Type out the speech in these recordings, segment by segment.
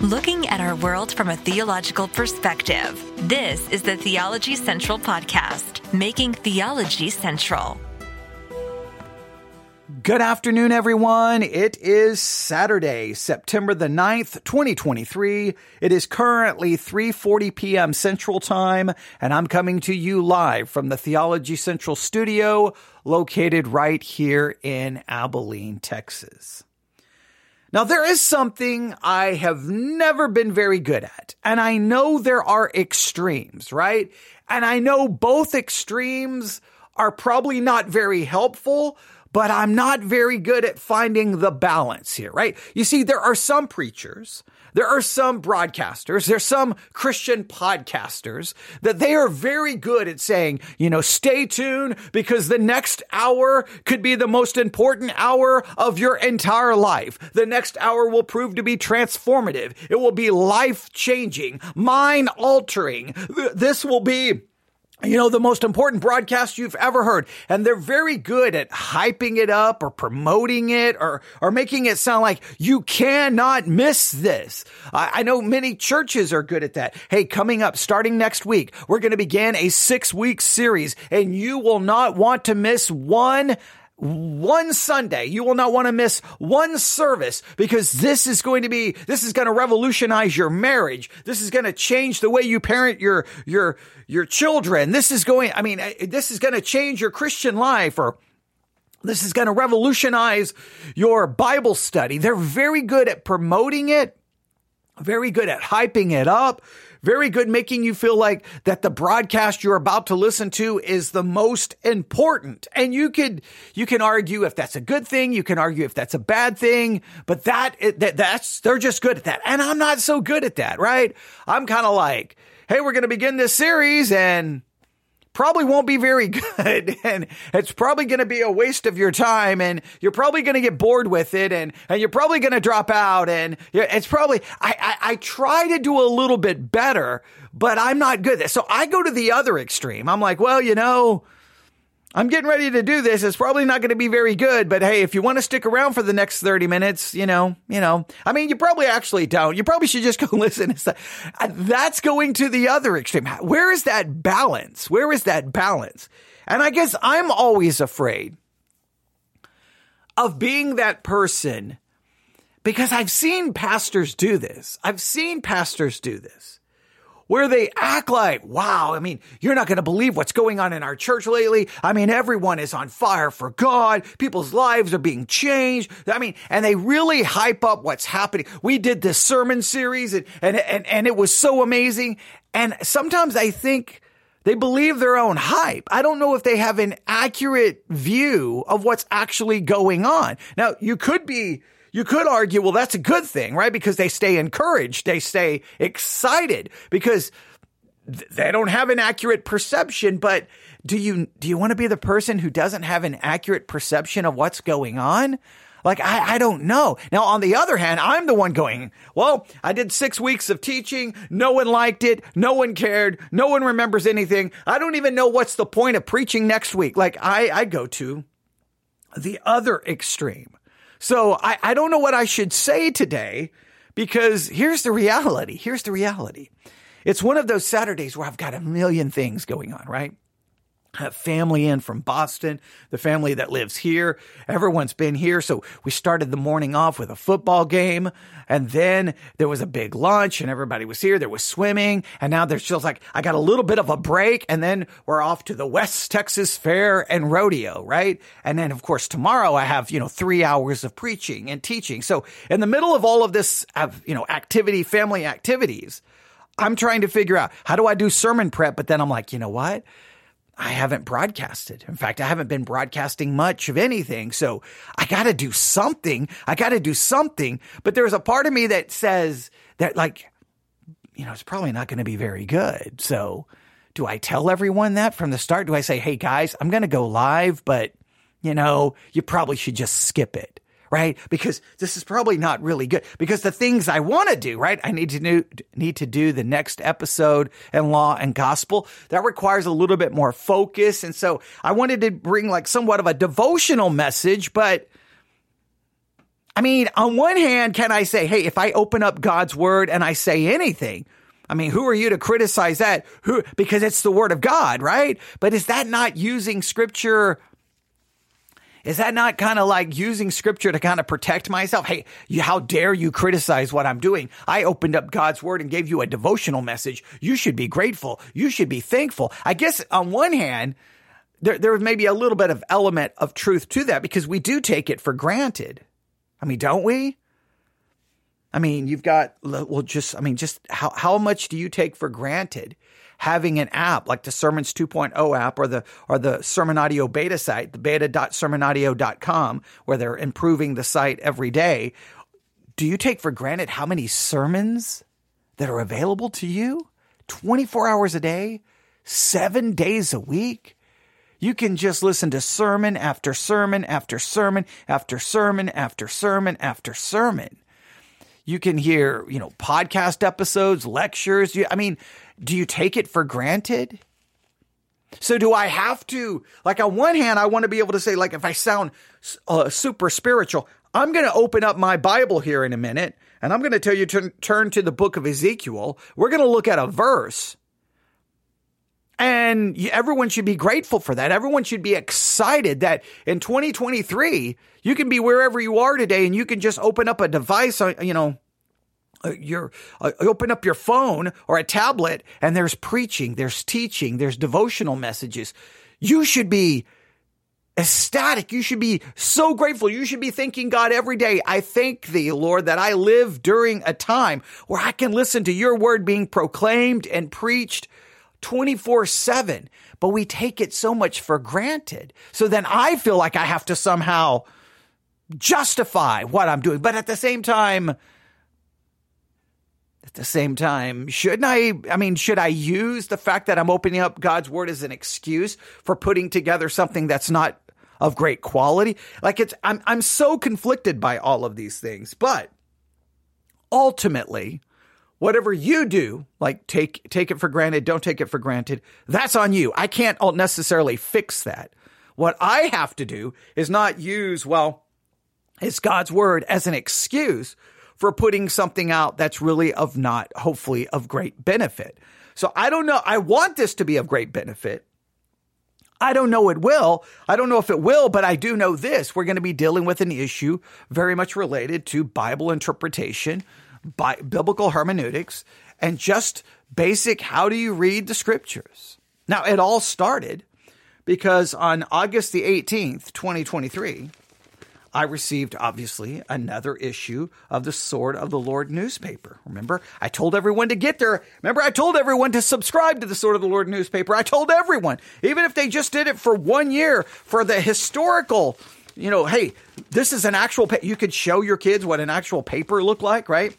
looking at our world from a theological perspective. This is the Theology Central Podcast, making theology central. Good afternoon, everyone. It is Saturday, September the 9th, 2023. It is currently 3.40 p.m. Central Time, and I'm coming to you live from the Theology Central studio located right here in Abilene, Texas. Now, there is something I have never been very good at, and I know there are extremes, right? And I know both extremes are probably not very helpful, but I'm not very good at finding the balance here, right? You see, there are some preachers, there are some broadcasters, there's some Christian podcasters that they are very good at saying, you know, stay tuned because the next hour could be the most important hour of your entire life. The next hour will prove to be transformative. It will be life changing, mind altering. This will be you know, the most important broadcast you've ever heard. And they're very good at hyping it up or promoting it or, or making it sound like you cannot miss this. I, I know many churches are good at that. Hey, coming up starting next week, we're going to begin a six week series and you will not want to miss one one Sunday. You will not want to miss one service because this is going to be, this is going to revolutionize your marriage. This is going to change the way you parent your, your, your children. This is going, I mean, this is going to change your Christian life or this is going to revolutionize your Bible study. They're very good at promoting it, very good at hyping it up very good making you feel like that the broadcast you're about to listen to is the most important. And you could, you can argue if that's a good thing. You can argue if that's a bad thing, but that, that that's, they're just good at that. And I'm not so good at that, right? I'm kind of like, Hey, we're going to begin this series and probably won't be very good and it's probably going to be a waste of your time and you're probably going to get bored with it and, and you're probably going to drop out and it's probably, I, I, I, try to do a little bit better, but I'm not good. So I go to the other extreme. I'm like, well, you know, I'm getting ready to do this. It's probably not going to be very good, but hey, if you want to stick around for the next 30 minutes, you know, you know, I mean, you probably actually don't. You probably should just go listen. Uh, that's going to the other extreme. Where is that balance? Where is that balance? And I guess I'm always afraid of being that person because I've seen pastors do this. I've seen pastors do this where they act like, wow, I mean, you're not going to believe what's going on in our church lately. I mean, everyone is on fire for God. People's lives are being changed. I mean, and they really hype up what's happening. We did this sermon series and, and, and, and it was so amazing. And sometimes I think, they believe their own hype. I don't know if they have an accurate view of what's actually going on. Now, you could be you could argue, well, that's a good thing, right? Because they stay encouraged. They stay excited because they don't have an accurate perception. But do you, do you want to be the person who doesn't have an accurate perception of what's going on? Like, I, I don't know. Now, on the other hand, I'm the one going, well, I did six weeks of teaching. No one liked it. No one cared. No one remembers anything. I don't even know what's the point of preaching next week. Like, I, I go to the other extreme. So I, I don't know what I should say today because here's the reality. Here's the reality. It's one of those Saturdays where I've got a million things going on, right? Have family in from Boston, the family that lives here. Everyone's been here. So we started the morning off with a football game. And then there was a big lunch and everybody was here. There was swimming. And now there's just like, I got a little bit of a break. And then we're off to the West Texas Fair and Rodeo, right? And then, of course, tomorrow I have, you know, three hours of preaching and teaching. So in the middle of all of this, uh, you know, activity, family activities, I'm trying to figure out how do I do sermon prep? But then I'm like, you know what? I haven't broadcasted. In fact, I haven't been broadcasting much of anything. So I got to do something. I got to do something. But there's a part of me that says that, like, you know, it's probably not going to be very good. So do I tell everyone that from the start? Do I say, hey guys, I'm going to go live, but you know, you probably should just skip it right? Because this is probably not really good because the things I want to do, right? I need to do, need to do the next episode in law and gospel. That requires a little bit more focus. And so I wanted to bring like somewhat of a devotional message, but I mean, on one hand, can I say, hey, if I open up God's word and I say anything, I mean, who are you to criticize that? Who, because it's the word of God, right? But is that not using scripture? Is that not kind of like using scripture to kind of protect myself? Hey, you, how dare you criticize what I'm doing? I opened up God's word and gave you a devotional message. You should be grateful. You should be thankful. I guess on one hand, there, there may be a little bit of element of truth to that because we do take it for granted. I mean, don't we? I mean, you've got, well, just, I mean, just how, how much do you take for granted having an app like the Sermons 2.0 app or the, or the Sermon Audio beta site, the beta.sermonaudio.com, where they're improving the site every day? Do you take for granted how many sermons that are available to you 24 hours a day, seven days a week? You can just listen to sermon after sermon after sermon after sermon after sermon after sermon. You can hear, you know, podcast episodes, lectures. I mean, do you take it for granted? So do I have to, like, on one hand, I want to be able to say, like, if I sound uh, super spiritual, I'm going to open up my Bible here in a minute and I'm going to tell you to turn to the book of Ezekiel. We're going to look at a verse. And everyone should be grateful for that. Everyone should be excited that in 2023, you can be wherever you are today and you can just open up a device, uh, you know, your uh, open up your phone or a tablet and there's preaching, there's teaching, there's devotional messages. You should be ecstatic. You should be so grateful. You should be thanking God every day. I thank thee, Lord, that I live during a time where I can listen to your word being proclaimed and preached 24 7. But we take it so much for granted. So then I feel like I have to somehow justify what I'm doing. But at the same time, at the same time, shouldn't I? I mean, should I use the fact that I'm opening up God's word as an excuse for putting together something that's not of great quality? Like it's, I'm, I'm so conflicted by all of these things, but ultimately, whatever you do, like take, take it for granted, don't take it for granted, that's on you. I can't necessarily fix that. What I have to do is not use, well, it's God's word as an excuse for putting something out that's really of not, hopefully, of great benefit. So I don't know. I want this to be of great benefit. I don't know it will. I don't know if it will, but I do know this. We're going to be dealing with an issue very much related to Bible interpretation, bi- biblical hermeneutics, and just basic how do you read the scriptures. Now, it all started because on August the 18th, 2023, I received, obviously, another issue of the Sword of the Lord newspaper. Remember, I told everyone to get there. Remember, I told everyone to subscribe to the Sword of the Lord newspaper. I told everyone, even if they just did it for one year, for the historical, you know, hey, this is an actual, pa- you could show your kids what an actual paper looked like, right?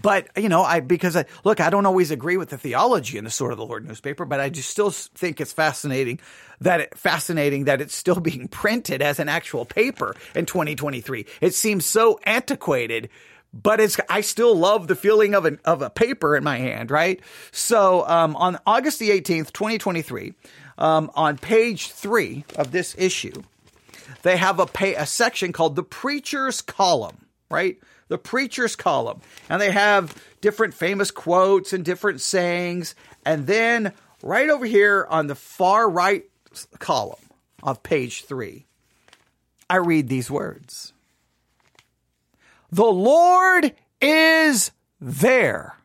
But, you know, I, because I, look, I don't always agree with the theology in the Sword of the Lord newspaper, but I just still think it's fascinating that, it, fascinating that it's still being printed as an actual paper in 2023. It seems so antiquated but it's I still love the feeling of an of a paper in my hand, right? So um, on August the eighteenth, twenty twenty three, um, on page three of this issue, they have a pay, a section called the preacher's column, right? The preacher's column. And they have different famous quotes and different sayings. And then right over here on the far right column of page three, I read these words The Lord is there.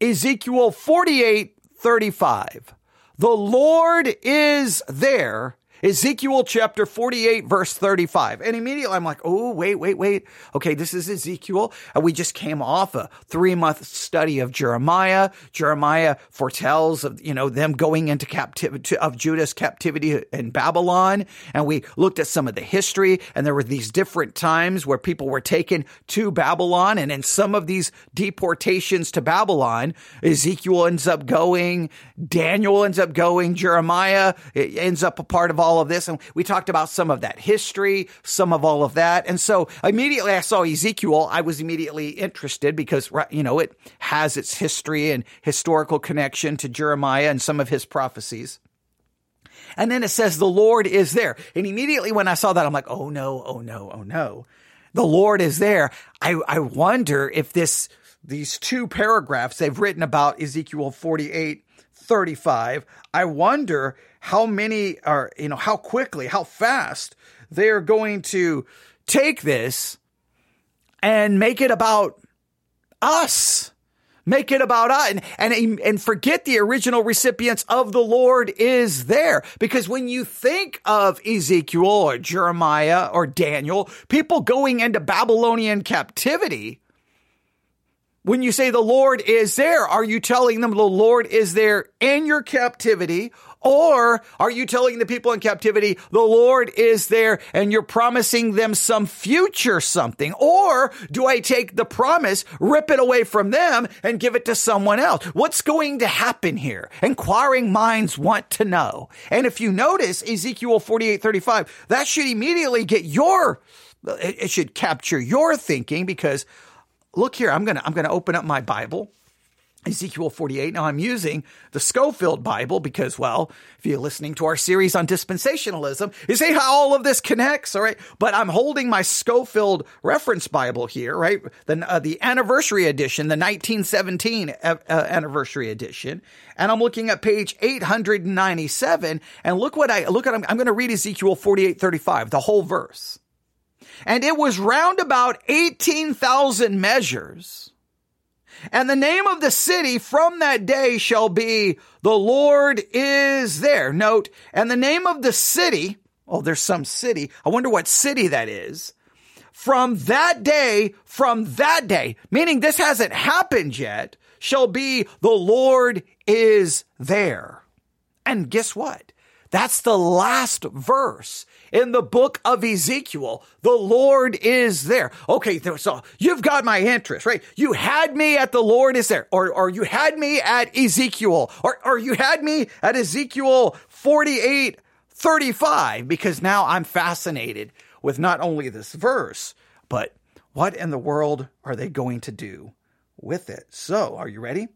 Ezekiel 48 35. The Lord is there Ezekiel chapter 48, verse 35. And immediately I'm like, oh, wait, wait, wait. Okay, this is Ezekiel. And we just came off a three month study of Jeremiah. Jeremiah foretells of, you know, them going into captivity, of Judah's captivity in Babylon. And we looked at some of the history and there were these different times where people were taken to Babylon. And in some of these deportations to Babylon, Ezekiel ends up going, Daniel ends up going, Jeremiah ends up a part of all all of this. And we talked about some of that history, some of all of that. And so immediately I saw Ezekiel. I was immediately interested because, you know, it has its history and historical connection to Jeremiah and some of his prophecies. And then it says the Lord is there. And immediately when I saw that, I'm like, oh no, oh no, oh no. The Lord is there. I, I wonder if this, these two paragraphs they've written about Ezekiel 48, 35, I wonder how many are, you know, how quickly, how fast they are going to take this and make it about us. Make it about us and, and, and forget the original recipients of the Lord is there. Because when you think of Ezekiel or Jeremiah or Daniel, people going into Babylonian captivity, when you say the Lord is there, are you telling them the Lord is there in your captivity or are you telling the people in captivity, the Lord is there and you're promising them some future something? Or do I take the promise, rip it away from them and give it to someone else? What's going to happen here? Inquiring minds want to know. And if you notice Ezekiel 48, 35, that should immediately get your, it should capture your thinking because look here, I'm going to, I'm going to open up my Bible Ezekiel 48. Now I'm using the Scofield Bible because, well, if you're listening to our series on dispensationalism, you see how all of this connects, all right? But I'm holding my Scofield reference Bible here, right? The, uh, the anniversary edition, the 1917 uh, uh, anniversary edition. And I'm looking at page 897. And look what I, look at, I'm, I'm going to read Ezekiel 48, 35, the whole verse. And it was round about 18,000 measures and the name of the city from that day shall be the Lord is there. Note, and the name of the city, oh, there's some city. I wonder what city that is. From that day, from that day, meaning this hasn't happened yet, shall be the Lord is there. And guess what? That's the last verse in the book of Ezekiel. The Lord is there. Okay, so you've got my interest, right? You had me at the Lord is there, or, or you had me at Ezekiel, or, or you had me at Ezekiel 48, 35, because now I'm fascinated with not only this verse, but what in the world are they going to do with it? So, are you ready?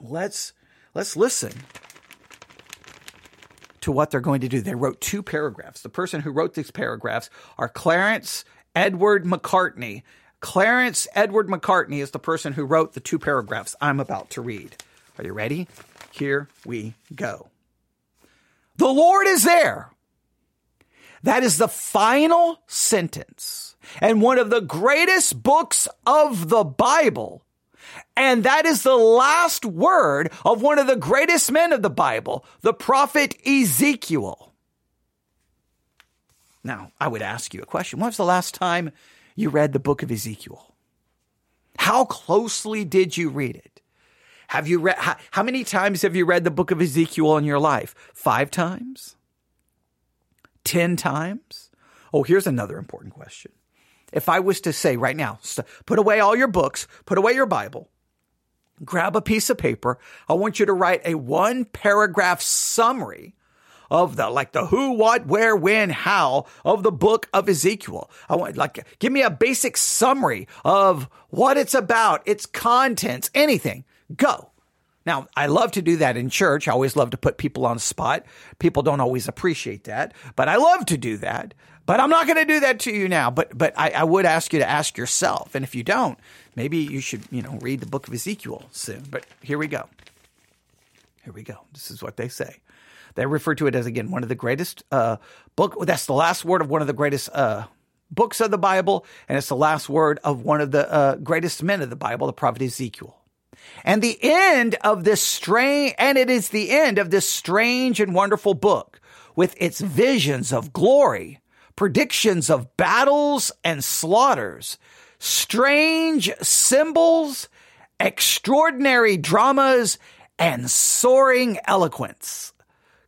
Let's, let's listen to what they're going to do. They wrote two paragraphs. The person who wrote these paragraphs are Clarence Edward Macartney. Clarence Edward Macartney is the person who wrote the two paragraphs I'm about to read. Are you ready? Here we go. The Lord is there. That is the final sentence and one of the greatest books of the Bible and that is the last word of one of the greatest men of the Bible, the prophet Ezekiel. Now, I would ask you a question. When was the last time you read the book of Ezekiel? How closely did you read it? Have you read, how, how many times have you read the book of Ezekiel in your life? Five times? Ten times? Oh, here's another important question. If I was to say right now, put away all your books, put away your Bible, grab a piece of paper. I want you to write a one paragraph summary of the like the who, what, where, when, how of the book of Ezekiel. I want like give me a basic summary of what it's about, its contents, anything. Go. Now, I love to do that in church. I always love to put people on spot. People don't always appreciate that, but I love to do that. But I'm not going to do that to you now. But but I, I would ask you to ask yourself, and if you don't, maybe you should you know read the book of Ezekiel soon. But here we go. Here we go. This is what they say. They refer to it as again one of the greatest uh, book. That's the last word of one of the greatest uh, books of the Bible, and it's the last word of one of the uh, greatest men of the Bible, the prophet Ezekiel. And the end of this strange, and it is the end of this strange and wonderful book with its visions of glory, predictions of battles and slaughters, strange symbols, extraordinary dramas, and soaring eloquence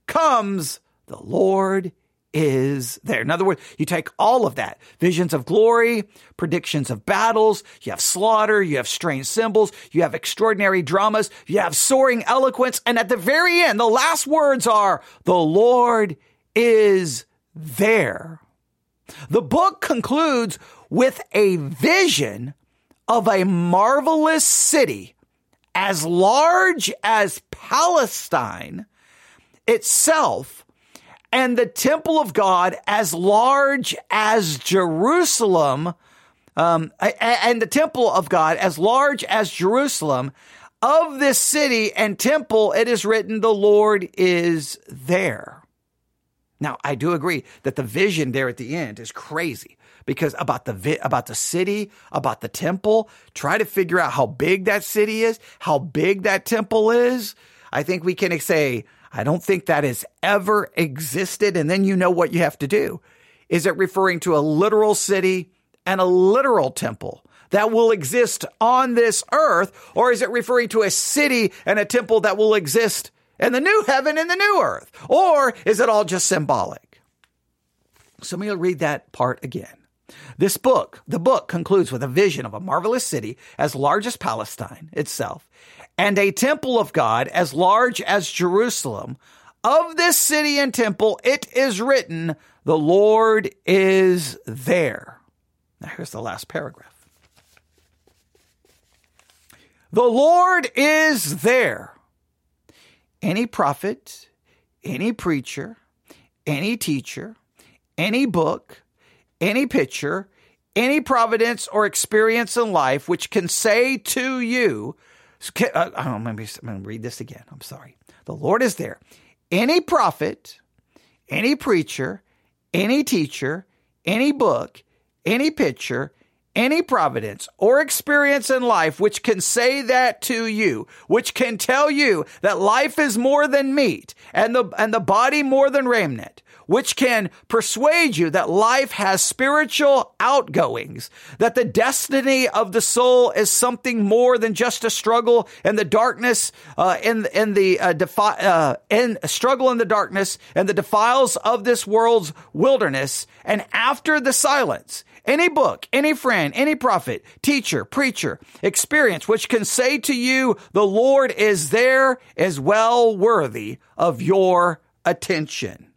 comes the Lord is there. In other words, you take all of that visions of glory, predictions of battles, you have slaughter, you have strange symbols, you have extraordinary dramas, you have soaring eloquence, and at the very end, the last words are, the Lord is there. The book concludes with a vision of a marvelous city as large as Palestine itself and the temple of God as large as Jerusalem, um, and the temple of God as large as Jerusalem. Of this city and temple, it is written, the Lord is there. Now, I do agree that the vision there at the end is crazy because about the vi- about the city, about the temple, try to figure out how big that city is, how big that temple is. I think we can say, I don't think that has ever existed. And then you know what you have to do. Is it referring to a literal city and a literal temple? that will exist on this earth, or is it referring to a city and a temple that will exist in the new heaven and the new earth? Or is it all just symbolic? So let me read that part again. This book, the book concludes with a vision of a marvelous city as large as Palestine itself and a temple of God as large as Jerusalem. Of this city and temple, it is written, the Lord is there. Now here's the last paragraph. The Lord is there. Any prophet, any preacher, any teacher, any book, any picture, any providence or experience in life which can say to you, uh, know, maybe I'm going to read this again. I'm sorry. The Lord is there. Any prophet, any preacher, any teacher, any book, any picture, any providence or experience in life which can say that to you, which can tell you that life is more than meat and the, and the body more than raiment, which can persuade you that life has spiritual outgoings, that the destiny of the soul is something more than just a struggle in the darkness, uh, in, in the, uh, defi- uh, in struggle in the darkness and the defiles of this world's wilderness. And after the silence, any book, any friend, any prophet, teacher, preacher, experience, which can say to you, the Lord is there is well worthy of your attention.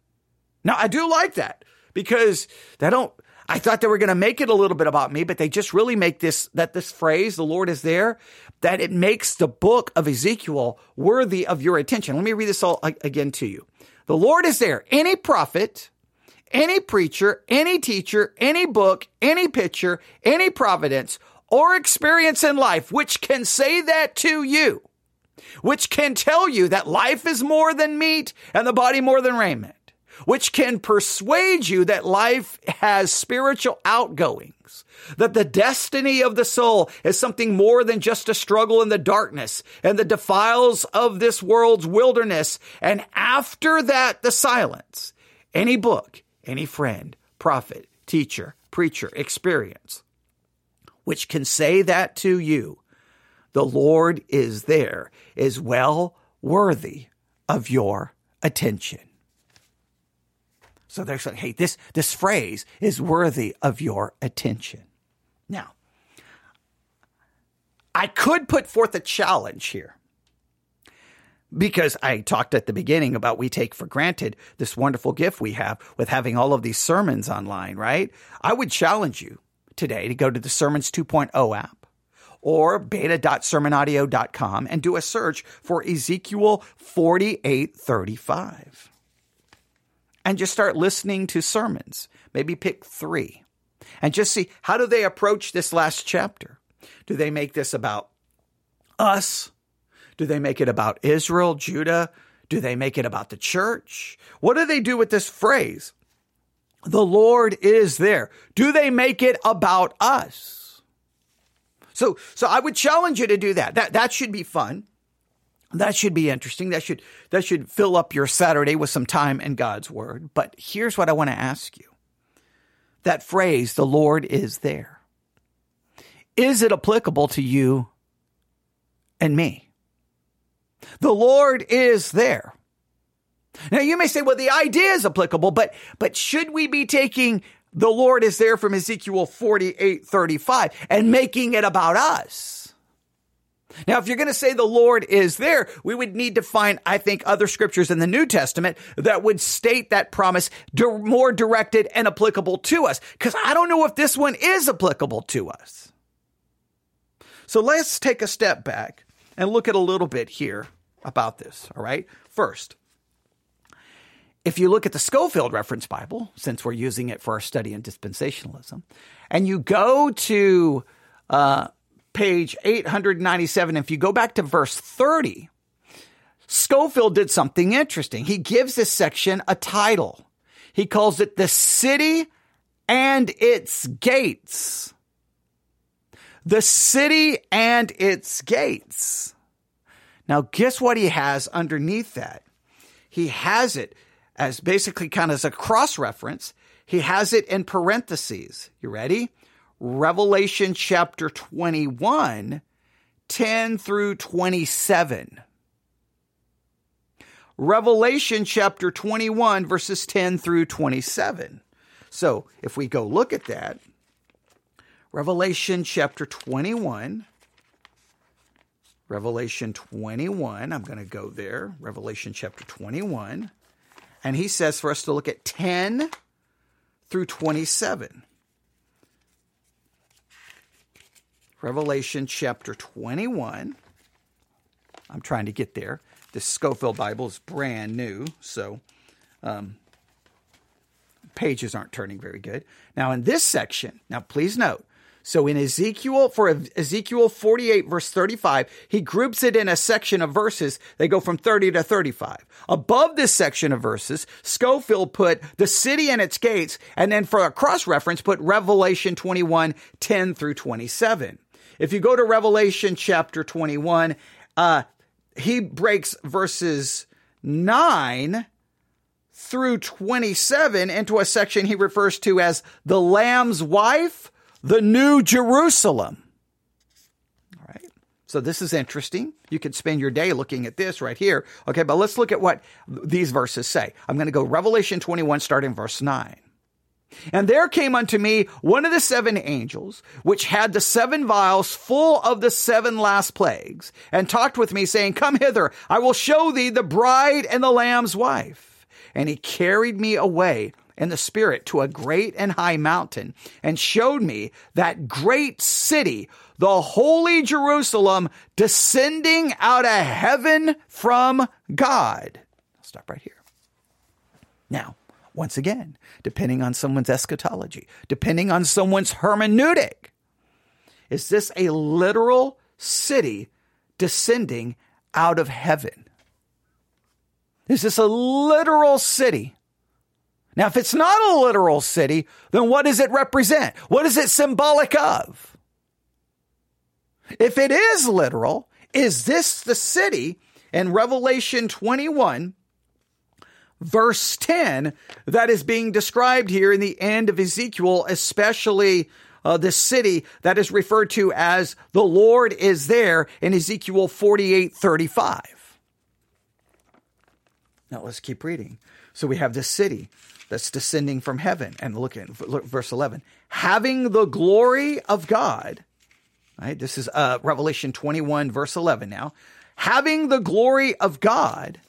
Now, I do like that because they don't, I thought they were going to make it a little bit about me, but they just really make this, that this phrase, the Lord is there, that it makes the book of Ezekiel worthy of your attention. Let me read this all again to you. The Lord is there. Any prophet, any preacher, any teacher, any book, any picture, any providence, or experience in life which can say that to you, which can tell you that life is more than meat and the body more than raiment which can persuade you that life has spiritual outgoings, that the destiny of the soul is something more than just a struggle in the darkness and the defiles of this world's wilderness. And after that, the silence. Any book, any friend, prophet, teacher, preacher, experience, which can say that to you, the Lord is there, is well worthy of your attention. So they're saying, hey, this, this phrase is worthy of your attention. Now, I could put forth a challenge here because I talked at the beginning about we take for granted this wonderful gift we have with having all of these sermons online, right? I would challenge you today to go to the Sermons 2.0 app or beta.sermonaudio.com and do a search for Ezekiel 4835 and just start listening to sermons. Maybe pick three and just see how do they approach this last chapter? Do they make this about us? Do they make it about Israel, Judah? Do they make it about the church? What do they do with this phrase? The Lord is there. Do they make it about us? So, so I would challenge you to do that. That, that should be fun. That should be interesting. That should, that should fill up your Saturday with some time in God's word. But here's what I want to ask you. That phrase, the Lord is there. Is it applicable to you and me? The Lord is there. Now you may say, well, the idea is applicable, but, but should we be taking the Lord is there from Ezekiel 48, 35 and making it about us? Now, if you're going to say the Lord is there, we would need to find, I think, other scriptures in the New Testament that would state that promise more directed and applicable to us. Because I don't know if this one is applicable to us. So let's take a step back and look at a little bit here about this. All right. First, if you look at the Scofield Reference Bible, since we're using it for our study in dispensationalism, and you go to uh, page 897, if you go back to verse 30, Scofield did something interesting. He gives this section a title. He calls it The City and Its Gates. The City and Its Gates. Now, guess what he has underneath that? He has it as basically kind of as a cross reference. He has it in parentheses. You ready? Revelation chapter 21, 10 through 27. Revelation chapter 21, verses 10 through 27. So if we go look at that, Revelation chapter 21, Revelation 21, I'm going to go there, Revelation chapter 21, and he says for us to look at 10 through 27. Revelation chapter 21. I'm trying to get there. The Scofield Bible is brand new, so um, pages aren't turning very good. Now, in this section, now please note, so in Ezekiel, for Ezekiel 48, verse 35, he groups it in a section of verses. They go from 30 to 35. Above this section of verses, Scofield put the city and its gates, and then for a cross reference, put Revelation 21, 10 through 27. If you go to Revelation chapter 21, uh, he breaks verses 9 through 27 into a section he refers to as the Lamb's wife, the New Jerusalem. All right. So this is interesting. You could spend your day looking at this right here. Okay, but let's look at what these verses say. I'm going to go Revelation 21, starting verse 9. And there came unto me one of the seven angels, which had the seven vials full of the seven last plagues, and talked with me, saying, Come hither, I will show thee the bride and the lamb's wife. And he carried me away in the spirit to a great and high mountain, and showed me that great city, the holy Jerusalem, descending out of heaven from God. I'll stop right here. Now, once again, depending on someone's eschatology, depending on someone's hermeneutic. Is this a literal city descending out of heaven? Is this a literal city? Now, if it's not a literal city, then what does it represent? What is it symbolic of? If it is literal, is this the city in Revelation 21 verse 10 that is being described here in the end of Ezekiel, especially uh, the city that is referred to as the Lord is there in Ezekiel 48 35. Now let's keep reading. So we have this city that's descending from heaven. And look at look, verse 11. Having the glory of God. Right? This is uh, Revelation 21, verse 11 now. Having the glory of God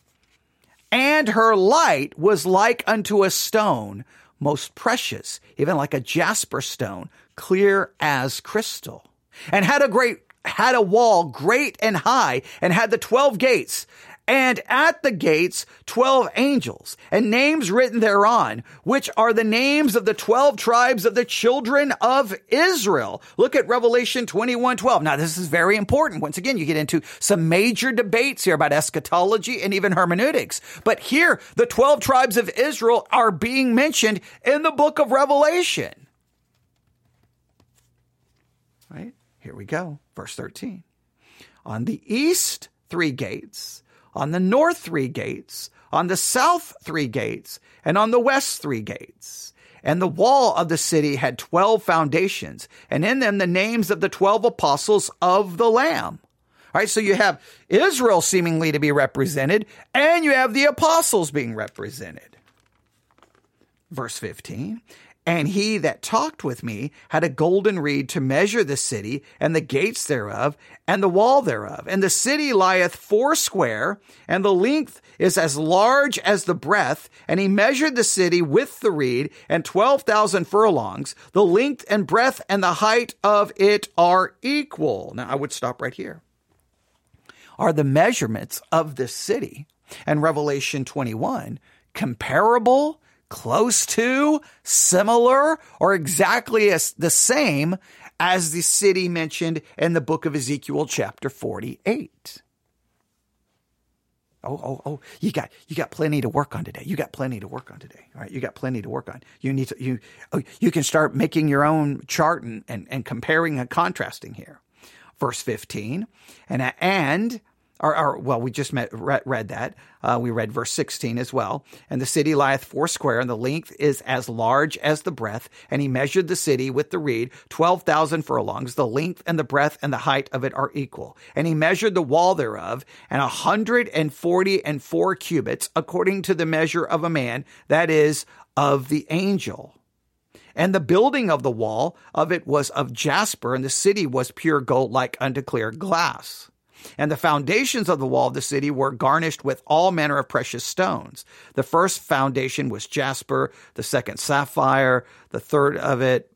and her light was like unto a stone, most precious, even like a jasper stone, clear as crystal, and had a great had a wall great and high, and had the twelve gates, and at the gates 12 angels, and names written thereon, which are the names of the 12 tribes of the children of Israel. Look at Revelation 21 12. Now, this is very important. Once again, you get into some major debates here about eschatology and even hermeneutics. But here, the 12 tribes of Israel are being mentioned in the book of Revelation. Right? Here we go. Verse 13. On the east, three gates on the north three gates, on the south three gates, and on the west three gates. And the wall of the city had twelve foundations, and in them the names of the twelve apostles of the Lamb. All right, so you have Israel seemingly to be represented, and you have the apostles being represented. Verse 15. And he that talked with me had a golden reed to measure the city and the gates thereof and the wall thereof. And the city lieth foursquare and the length is as large as the breadth. And he measured the city with the reed and 12,000 furlongs. The length and breadth and the height of it are equal. Now I would stop right here. Are the measurements of this city and Revelation 21 comparable, close to, similar, or exactly as the same as the city mentioned in the book of Ezekiel chapter 48. Oh, oh, oh, you got, you got plenty to work on today. You got plenty to work on today. All right. You got plenty to work on. You need to, you, oh, you can start making your own chart and, and, and comparing and contrasting here. Verse 15 and, and or, or well, we just met, read, read that. Uh, we read verse 16 as well. And the city lieth four square, and the length is as large as the breadth. And he measured the city with the reed, 12,000 furlongs. The length and the breadth and the height of it are equal. And he measured the wall thereof, and a hundred and forty and four cubits, according to the measure of a man, that is, of the angel. And the building of the wall of it was of jasper, and the city was pure gold like unto clear glass. And the foundations of the wall of the city were garnished with all manner of precious stones. The first foundation was jasper, the second sapphire, the third of it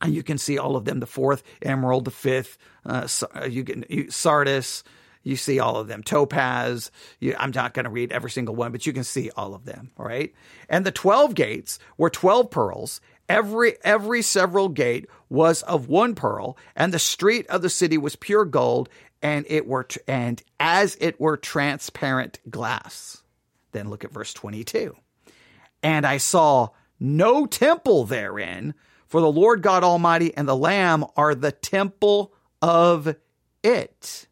and you can see all of them. The fourth emerald, the fifth, uh, uh you can you, sardis. You see all of them. Topaz. You, I'm not going to read every single one, but you can see all of them. All right. And the twelve gates were twelve pearls. Every every several gate was of one pearl, and the street of the city was pure gold, and it were and as it were transparent glass. Then look at verse 22. And I saw no temple therein, for the Lord God Almighty and the Lamb are the temple of it.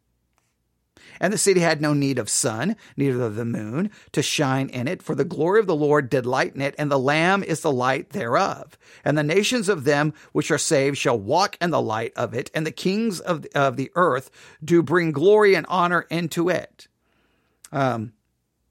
And the city had no need of sun, neither of the moon, to shine in it, for the glory of the Lord did lighten it, and the Lamb is the light thereof. And the nations of them which are saved shall walk in the light of it, and the kings of, of the earth do bring glory and honor into it. Um,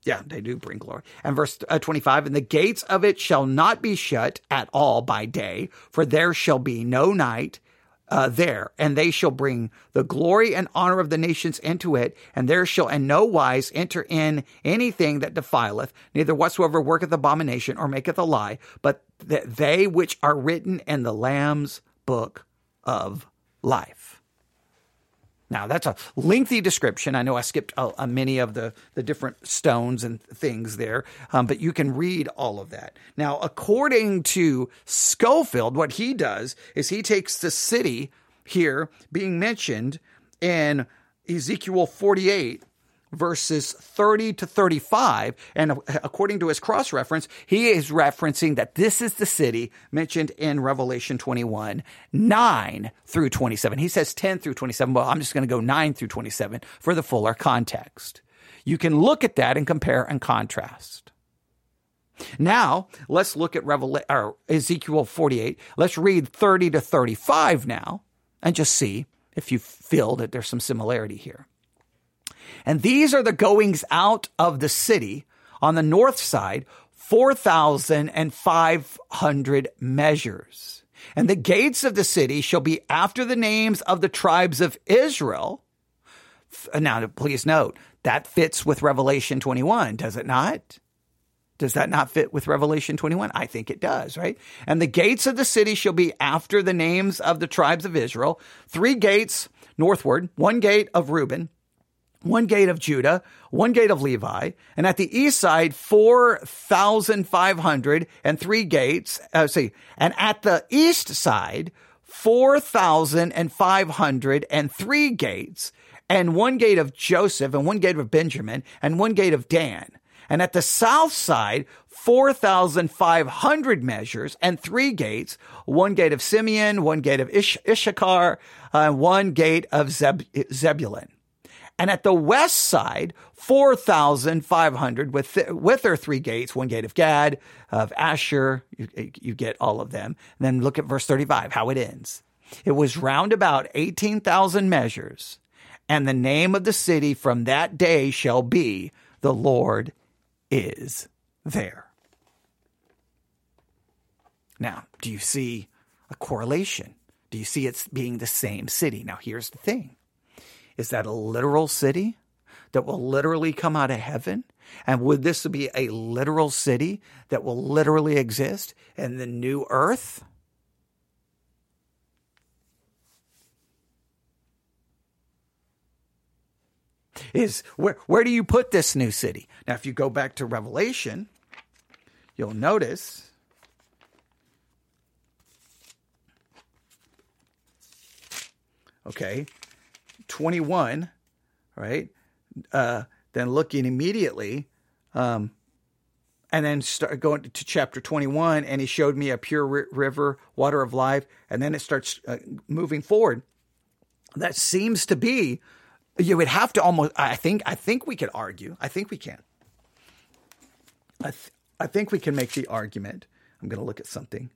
yeah, they do bring glory. And verse uh, 25, and the gates of it shall not be shut at all by day, for there shall be no night uh, there, and they shall bring the glory and honor of the nations into it, and there shall in no wise enter in anything that defileth, neither whatsoever worketh abomination or maketh a lie, but that they which are written in the Lamb's book of life. Now, that's a lengthy description. I know I skipped uh, uh, many of the, the different stones and things there, um, but you can read all of that. Now, according to Scofield, what he does is he takes the city here being mentioned in Ezekiel 48 verses 30 to 35. And according to his cross reference, he is referencing that this is the city mentioned in Revelation 21, 9 through 27. He says 10 through 27, but I'm just going to go 9 through 27 for the fuller context. You can look at that and compare and contrast. Now, let's look at Revelation or Ezekiel 48. Let's read 30 to 35 now and just see if you feel that there's some similarity here. And these are the goings out of the city on the north side, 4,500 measures. And the gates of the city shall be after the names of the tribes of Israel. Now, please note, that fits with Revelation 21, does it not? Does that not fit with Revelation 21? I think it does, right? And the gates of the city shall be after the names of the tribes of Israel. Three gates northward, one gate of Reuben, one gate of Judah, one gate of Levi, and at the east side, 4,500 and three gates. Uh, see, and at the east side, 4,500 and three gates, and one gate of Joseph, and one gate of Benjamin, and one gate of Dan. And at the south side, 4,500 measures and three gates, one gate of Simeon, one gate of Ish- Issachar, uh, one gate of Zeb- Zebulun. And at the west side, 4,500 with, with their three gates, one gate of Gad, of Asher. You, you get all of them. And then look at verse 35, how it ends. It was round about 18,000 measures. And the name of the city from that day shall be the Lord is there. Now, do you see a correlation? Do you see it's being the same city? Now, here's the thing is that a literal city that will literally come out of heaven? And would this be a literal city that will literally exist in the new earth? Is where where do you put this new city? Now, if you go back to Revelation, you'll notice okay 21 right? Uh, then looking immediately um, and then start going to chapter 21 and he showed me a pure river water of life and then it starts uh, moving forward. That seems to be you would have to almost i think i think we could argue i think we can. I, th- I think we can make the argument. I'm going to look at something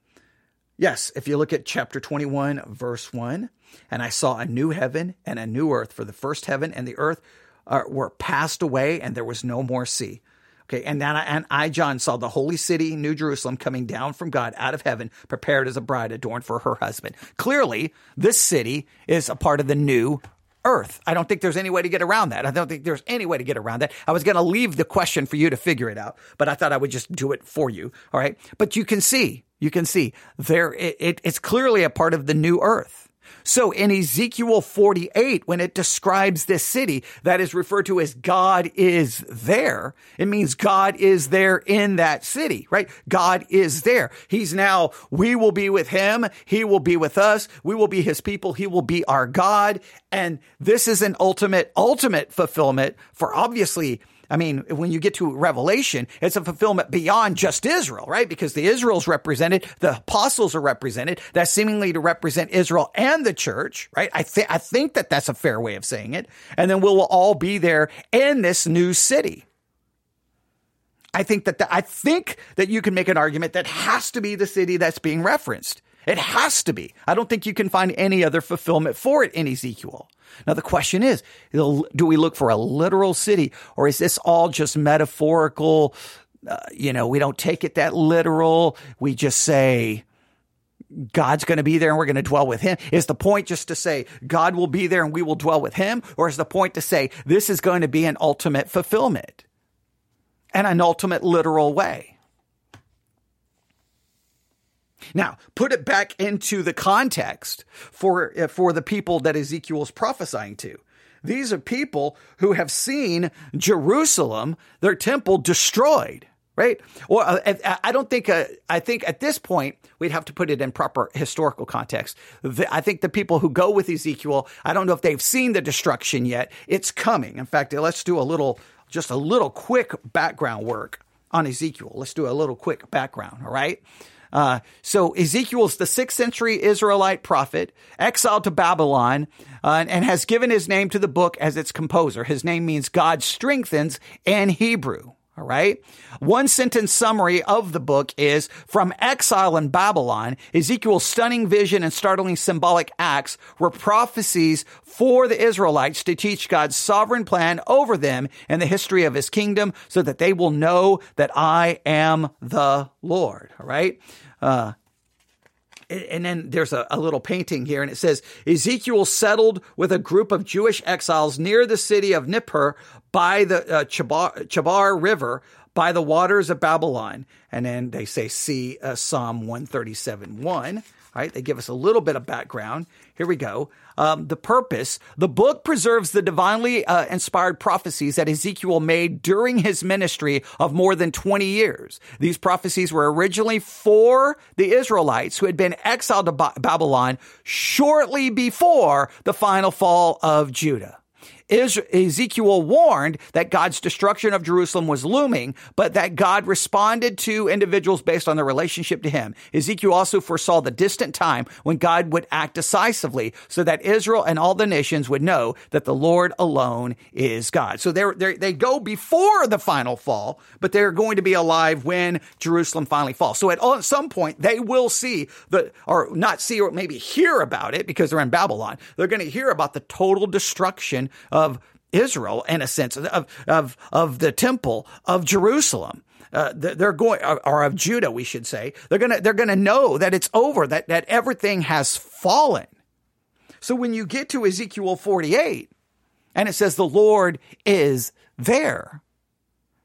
yes if you look at chapter 21 verse 1 and i saw a new heaven and a new earth for the first heaven and the earth uh, were passed away and there was no more sea Okay, and then I, and I, John, saw the holy city, New Jerusalem, coming down from God out of heaven, prepared as a bride adorned for her husband. Clearly, this city is a part of the new earth. I don't think there's any way to get around that. I don't think there's any way to get around that. I was going to leave the question for you to figure it out, but I thought I would just do it for you. All right. But you can see, you can see there, it, it, it's clearly a part of the new earth. So in Ezekiel 48, when it describes this city that is referred to as God is there, it means God is there in that city, right? God is there. He's now, we will be with him. He will be with us. We will be his people. He will be our God. And this is an ultimate, ultimate fulfillment for obviously I mean, when you get to Revelation, it's a fulfillment beyond just Israel, right? Because the Israel's represented, the apostles are represented. That's seemingly to represent Israel and the church, right? I think I think that that's a fair way of saying it. And then we'll all be there in this new city. I think that the, I think that you can make an argument that has to be the city that's being referenced. It has to be. I don't think you can find any other fulfillment for it in Ezekiel. Now, the question is do we look for a literal city or is this all just metaphorical? Uh, you know, we don't take it that literal. We just say, God's going to be there and we're going to dwell with him? Is the point just to say God will be there and we will dwell with him? Or is the point to say this is going to be an ultimate fulfillment and an ultimate literal way? Now, put it back into the context for, uh, for the people that Ezekiel is prophesying to. These are people who have seen Jerusalem, their temple destroyed, right? Or uh, I don't think, uh, I think at this point, we'd have to put it in proper historical context. I think the people who go with Ezekiel, I don't know if they've seen the destruction yet. It's coming. In fact, let's do a little, just a little quick background work on Ezekiel. Let's do a little quick background, all right? Uh, so Ezekiel's the sixth century Israelite prophet, exiled to Babylon, uh, and, and has given his name to the book as its composer. His name means God strengthens in Hebrew. All right. One sentence summary of the book is from exile in Babylon, Ezekiel's stunning vision and startling symbolic acts were prophecies for the Israelites to teach God's sovereign plan over them and the history of his kingdom so that they will know that I am the Lord. All right. Uh, and then there's a, a, little painting here, and it says Ezekiel settled with a group of Jewish exiles near the city of Nippur by the uh, Chebar, Chebar River by the waters of Babylon. And then they say, see uh, Psalm 137 1. Right? They give us a little bit of background. Here we go. Um, the purpose. The book preserves the divinely uh, inspired prophecies that Ezekiel made during his ministry of more than 20 years. These prophecies were originally for the Israelites who had been exiled to Babylon shortly before the final fall of Judah. Ezekiel warned that God's destruction of Jerusalem was looming, but that God responded to individuals based on their relationship to him. Ezekiel also foresaw the distant time when God would act decisively so that Israel and all the nations would know that the Lord alone is God. So they're, they're, they go before the final fall, but they're going to be alive when Jerusalem finally falls. So at, at some point, they will see the, or not see or maybe hear about it because they're in Babylon. They're going to hear about the total destruction of Israel, in a sense, of, of, of the temple of Jerusalem. Uh, they're going, or of Judah, we should say. They're gonna, they're gonna know that it's over, that, that everything has fallen. So when you get to Ezekiel 48, and it says the Lord is there.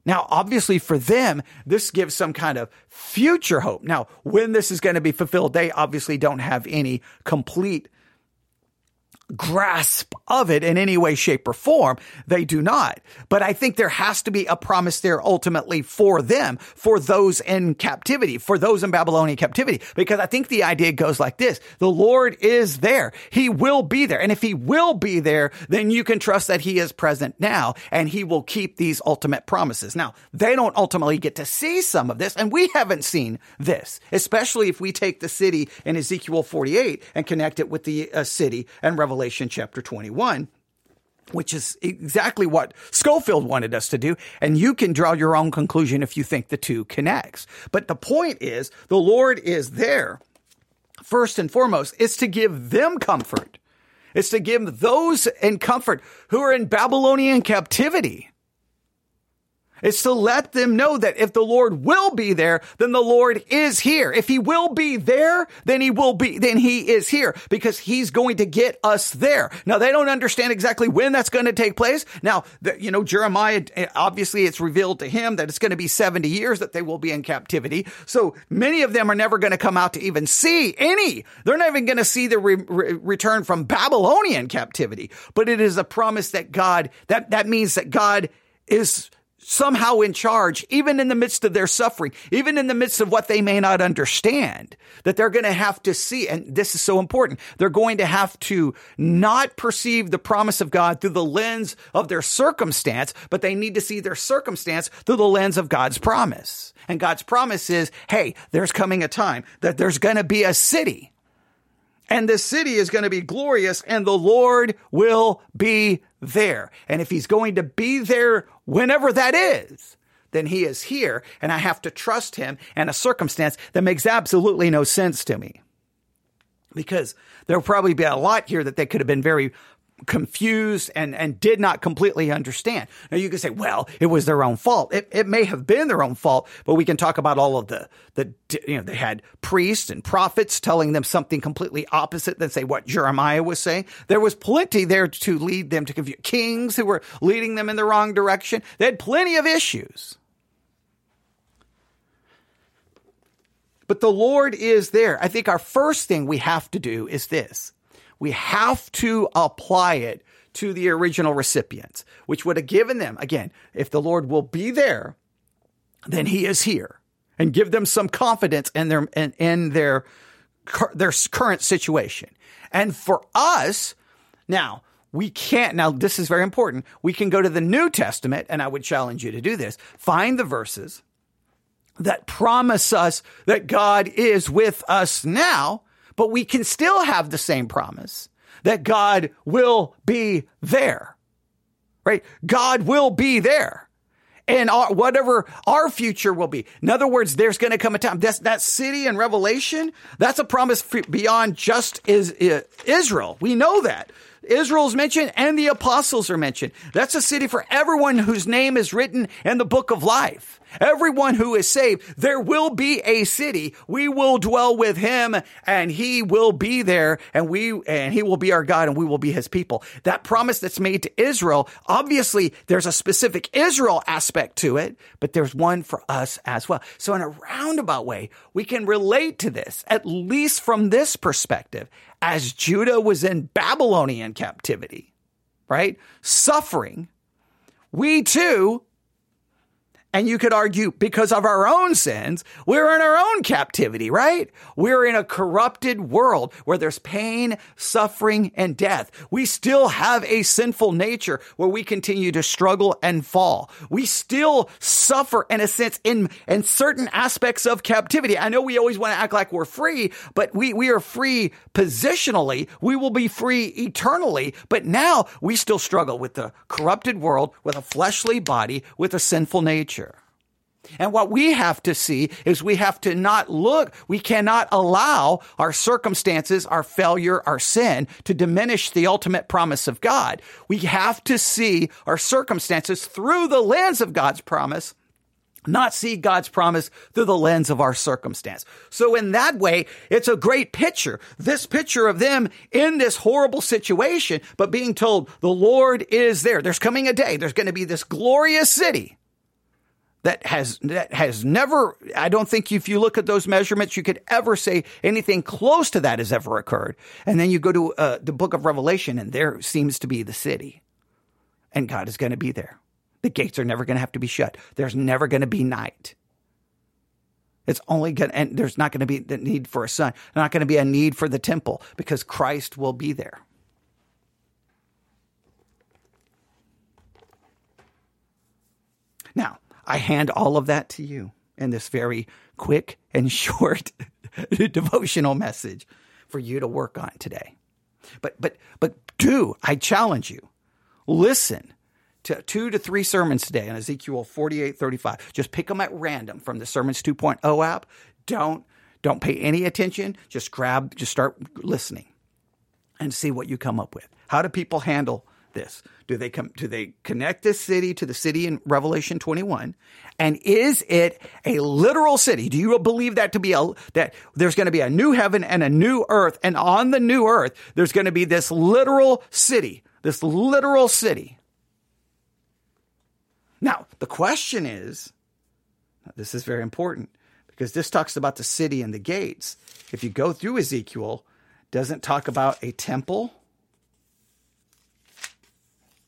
Now, obviously for them, this gives some kind of future hope. Now, when this is going to be fulfilled, they obviously don't have any complete grasp of it in any way, shape, or form. They do not. But I think there has to be a promise there ultimately for them, for those in captivity, for those in Babylonian captivity, because I think the idea goes like this. The Lord is there. He will be there. And if he will be there, then you can trust that he is present now and he will keep these ultimate promises. Now, they don't ultimately get to see some of this and we haven't seen this, especially if we take the city in Ezekiel 48 and connect it with the uh, city and Revelation Revelation chapter 21 which is exactly what Scofield wanted us to do. And you can draw your own conclusion if you think the two connects. But the point is the Lord is there. First and foremost, is to give them comfort. It's to give those in comfort who are in Babylonian captivity. It's to let them know that if the Lord will be there, then the Lord is here. If he will be there, then he will be, then he is here because he's going to get us there. Now they don't understand exactly when that's going to take place. Now, the, you know, Jeremiah, obviously it's revealed to him that it's going to be 70 years that they will be in captivity. So many of them are never going to come out to even see any. They're not even going to see the re- re- return from Babylonian captivity. But it is a promise that God, that, that means that God is somehow in charge, even in the midst of their suffering, even in the midst of what they may not understand, that they're going to have to see. And this is so important. They're going to have to not perceive the promise of God through the lens of their circumstance, but they need to see their circumstance through the lens of God's promise. And God's promise is, hey, there's coming a time that there's going to be a city and this city is going to be glorious and the Lord will be there. And if he's going to be there whenever that is, then he is here and I have to trust him in a circumstance that makes absolutely no sense to me. Because there'll probably be a lot here that they could have been very confused and, and did not completely understand. Now you can say, well, it was their own fault. It, it may have been their own fault, but we can talk about all of the, the, you know, they had priests and prophets telling them something completely opposite than say what Jeremiah was saying. There was plenty there to lead them to confuse kings who were leading them in the wrong direction. They had plenty of issues. But the Lord is there. I think our first thing we have to do is this we have to apply it to the original recipients, which would have given them, again, if the Lord will be there, then he is here and give them some confidence in their, in, in their, their current situation. And for us, now, we can't, now this is very important. We can go to the New Testament, and I would challenge you to do this. Find the verses that promise us that God is with us now but we can still have the same promise that God will be there, right? God will be there. And our, whatever our future will be. In other words, there's going to come a time. That's, that city in Revelation, that's a promise beyond just is, is Israel. We know that. Israel's mentioned and the apostles are mentioned. That's a city for everyone whose name is written in the book of life. Everyone who is saved, there will be a city. We will dwell with him and he will be there and we, and he will be our God and we will be his people. That promise that's made to Israel, obviously there's a specific Israel aspect to it, but there's one for us as well. So in a roundabout way, we can relate to this, at least from this perspective, as Judah was in Babylonian captivity, right? Suffering. We too and you could argue because of our own sins, we're in our own captivity, right? We're in a corrupted world where there's pain, suffering, and death. We still have a sinful nature where we continue to struggle and fall. We still suffer in a sense in, in certain aspects of captivity. I know we always want to act like we're free, but we, we are free positionally. We will be free eternally. But now we still struggle with the corrupted world, with a fleshly body, with a sinful nature. And what we have to see is we have to not look, we cannot allow our circumstances, our failure, our sin to diminish the ultimate promise of God. We have to see our circumstances through the lens of God's promise not see God's promise through the lens of our circumstance. So in that way, it's a great picture. This picture of them in this horrible situation, but being told the Lord is there. There's coming a day. There's going to be this glorious city that has that has never I don't think if you look at those measurements you could ever say anything close to that has ever occurred. And then you go to uh, the book of Revelation and there seems to be the city. And God is going to be there. The gates are never going to have to be shut. There's never going to be night. It's only going and there's not going to be the need for a sun. There's not going to be a need for the temple because Christ will be there. Now, I hand all of that to you in this very quick and short devotional message for you to work on today. But but but do I challenge you listen to two to three sermons today on Ezekiel 48 35. Just pick them at random from the Sermons 2.0 app. Don't don't pay any attention. Just grab, just start listening and see what you come up with. How do people handle this? Do they come, do they connect this city to the city in Revelation 21? And is it a literal city? Do you believe that to be a, that there's going to be a new heaven and a new earth? And on the new earth, there's going to be this literal city, this literal city. Now, the question is, this is very important because this talks about the city and the gates. If you go through Ezekiel, doesn't talk about a temple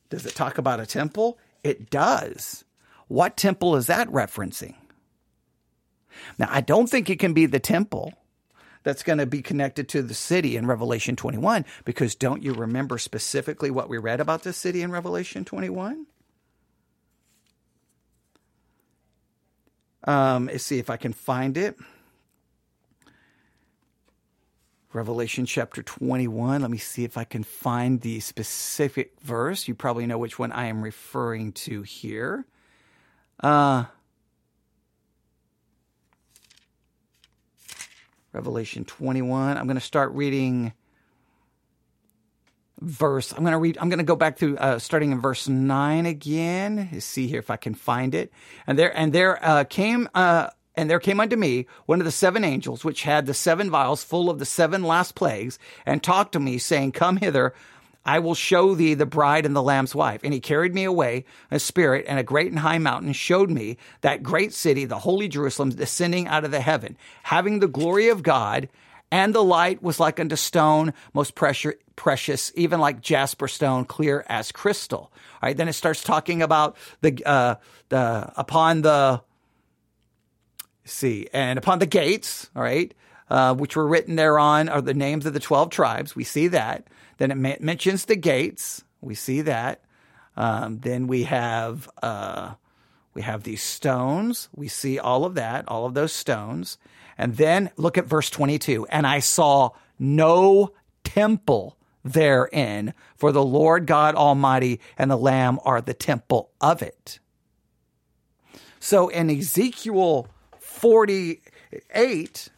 does it talk about a temple? It does. What temple is that referencing? Now, I don't think it can be the temple that's going to be connected to the city in Revelation 21 because don't you remember specifically what we read about the city in Revelation 21? Um, let's see if I can find it. Revelation chapter 21. Let me see if I can find the specific verse. You probably know which one I am referring to here. Uh, Revelation 21. I'm going to start reading verse. I'm going to read, I'm going to go back to uh, starting in verse 9 again. See here if I can find it. And there, and there uh, came uh, and there came unto me one of the seven angels, which had the seven vials full of the seven last plagues, and talked to me, saying, Come hither, I will show thee the bride and the lamb's wife. And he carried me away, a spirit, and a great and high mountain, showed me that great city, the holy Jerusalem, descending out of the heaven, having the glory of God, and the light was like unto stone, most precious, precious, even like jasper stone, clear as crystal. All right, then it starts talking about the uh, the upon the see, and upon the gates, all right, uh, which were written thereon are the names of the 12 tribes. We see that. Then it ma- mentions the gates. We see that. Um, then we have, uh, we have these stones. We see all of that, all of those stones. And then look at verse 22. And I saw no temple therein, for the Lord God Almighty and the Lamb are the temple of it. So in Ezekiel 48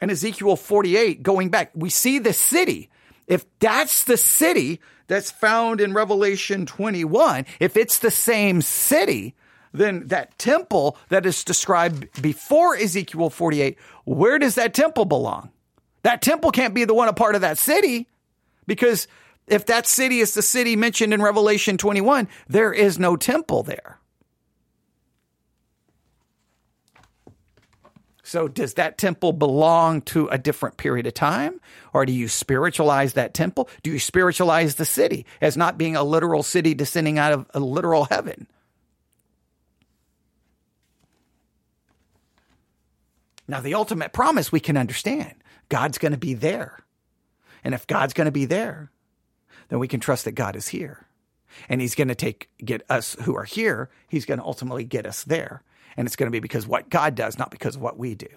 and Ezekiel 48, going back, we see the city. If that's the city that's found in Revelation 21, if it's the same city, then that temple that is described before Ezekiel 48, where does that temple belong? That temple can't be the one a part of that city because if that city is the city mentioned in Revelation 21, there is no temple there. So, does that temple belong to a different period of time? Or do you spiritualize that temple? Do you spiritualize the city as not being a literal city descending out of a literal heaven? Now, the ultimate promise we can understand God's going to be there. And if God's going to be there, then we can trust that God is here. And he's going to take, get us who are here, he's going to ultimately get us there. And it's going to be because what God does, not because of what we do.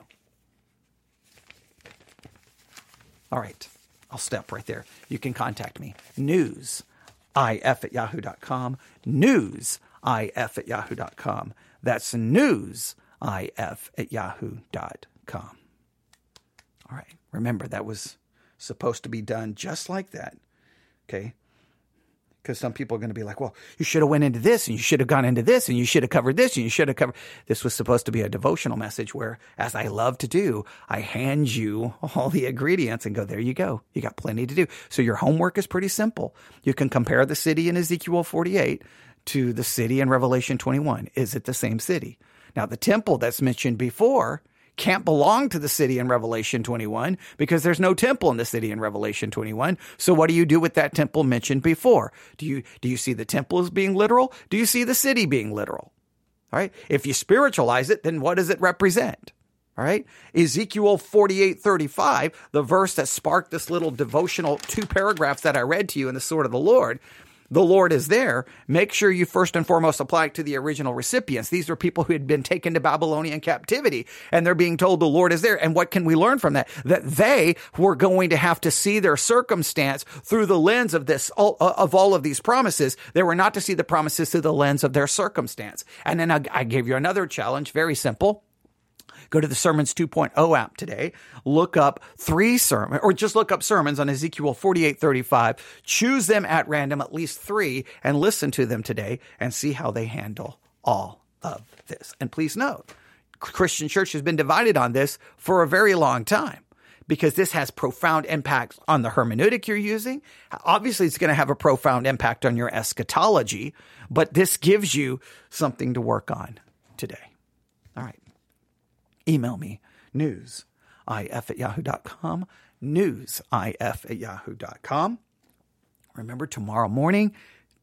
All right. I'll step right there. You can contact me. News, if at yahoo.com. News, if at yahoo.com. That's news, if at yahoo.com. All right. Remember, that was supposed to be done just like that. Okay because some people are going to be like, well, you should have went into this and you should have gone into this and you should have covered this and you should have covered. This was supposed to be a devotional message where, as I love to do, I hand you all the ingredients and go, there you go. You got plenty to do. So your homework is pretty simple. You can compare the city in Ezekiel 48 to the city in Revelation 21? Is it the same city? Now, the temple that's mentioned before can't belong to the city in Revelation 21 because there's no temple in the city in Revelation 21. So what do you do with that temple mentioned before? Do you, do you see the temple as being literal? Do you see the city being literal? All right. If you spiritualize it, then what does it represent? All right. Ezekiel 48 35, the verse that sparked this little devotional two paragraphs that I read to you in the sword of the Lord, the Lord is there, make sure you first and foremost apply it to the original recipients. These are people who had been taken to Babylonian captivity and they're being told the Lord is there. And what can we learn from that? That they were going to have to see their circumstance through the lens of this, uh, of all of these promises. They were not to see the promises through the lens of their circumstance. And then I, I gave you another challenge, very simple. Go to the Sermons 2.0 app today, look up three sermons, or just look up sermons on Ezekiel 48, 35, choose them at random, at least three, and listen to them today and see how they handle all of this. And please note, Christian church has been divided on this for a very long time because this has profound impacts on the hermeneutic you're using. Obviously, it's going to have a profound impact on your eschatology, but this gives you something to work on today. Email me news if at yahoo.com news if at yahoo.com remember tomorrow morning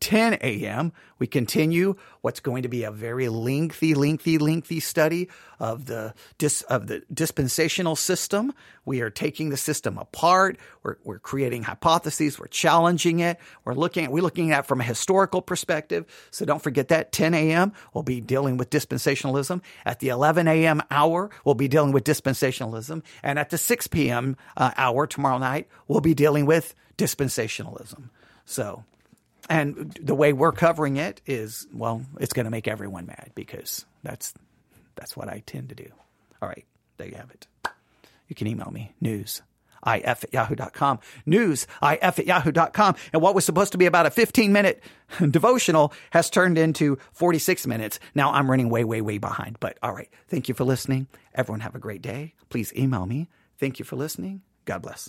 10 a.m., we continue what's going to be a very lengthy, lengthy, lengthy study of the dis, of the dispensational system. We are taking the system apart. We're, we're creating hypotheses. We're challenging it. We're looking at, we're looking at it from a historical perspective. So don't forget that 10 a.m. we'll be dealing with dispensationalism. At the 11 a.m. hour, we'll be dealing with dispensationalism. And at the 6 p.m. Uh, hour tomorrow night, we'll be dealing with dispensationalism. So and the way we're covering it is, well, it's going to make everyone mad because that's that's what I tend to do. All right, there you have it. You can email me news if at yahoo.com news if at yahoo.com and what was supposed to be about a 15 minute devotional has turned into 46 minutes. Now i'm running way way way behind but all right. Thank you for listening. Everyone have a great day. Please email me. Thank you for listening. God bless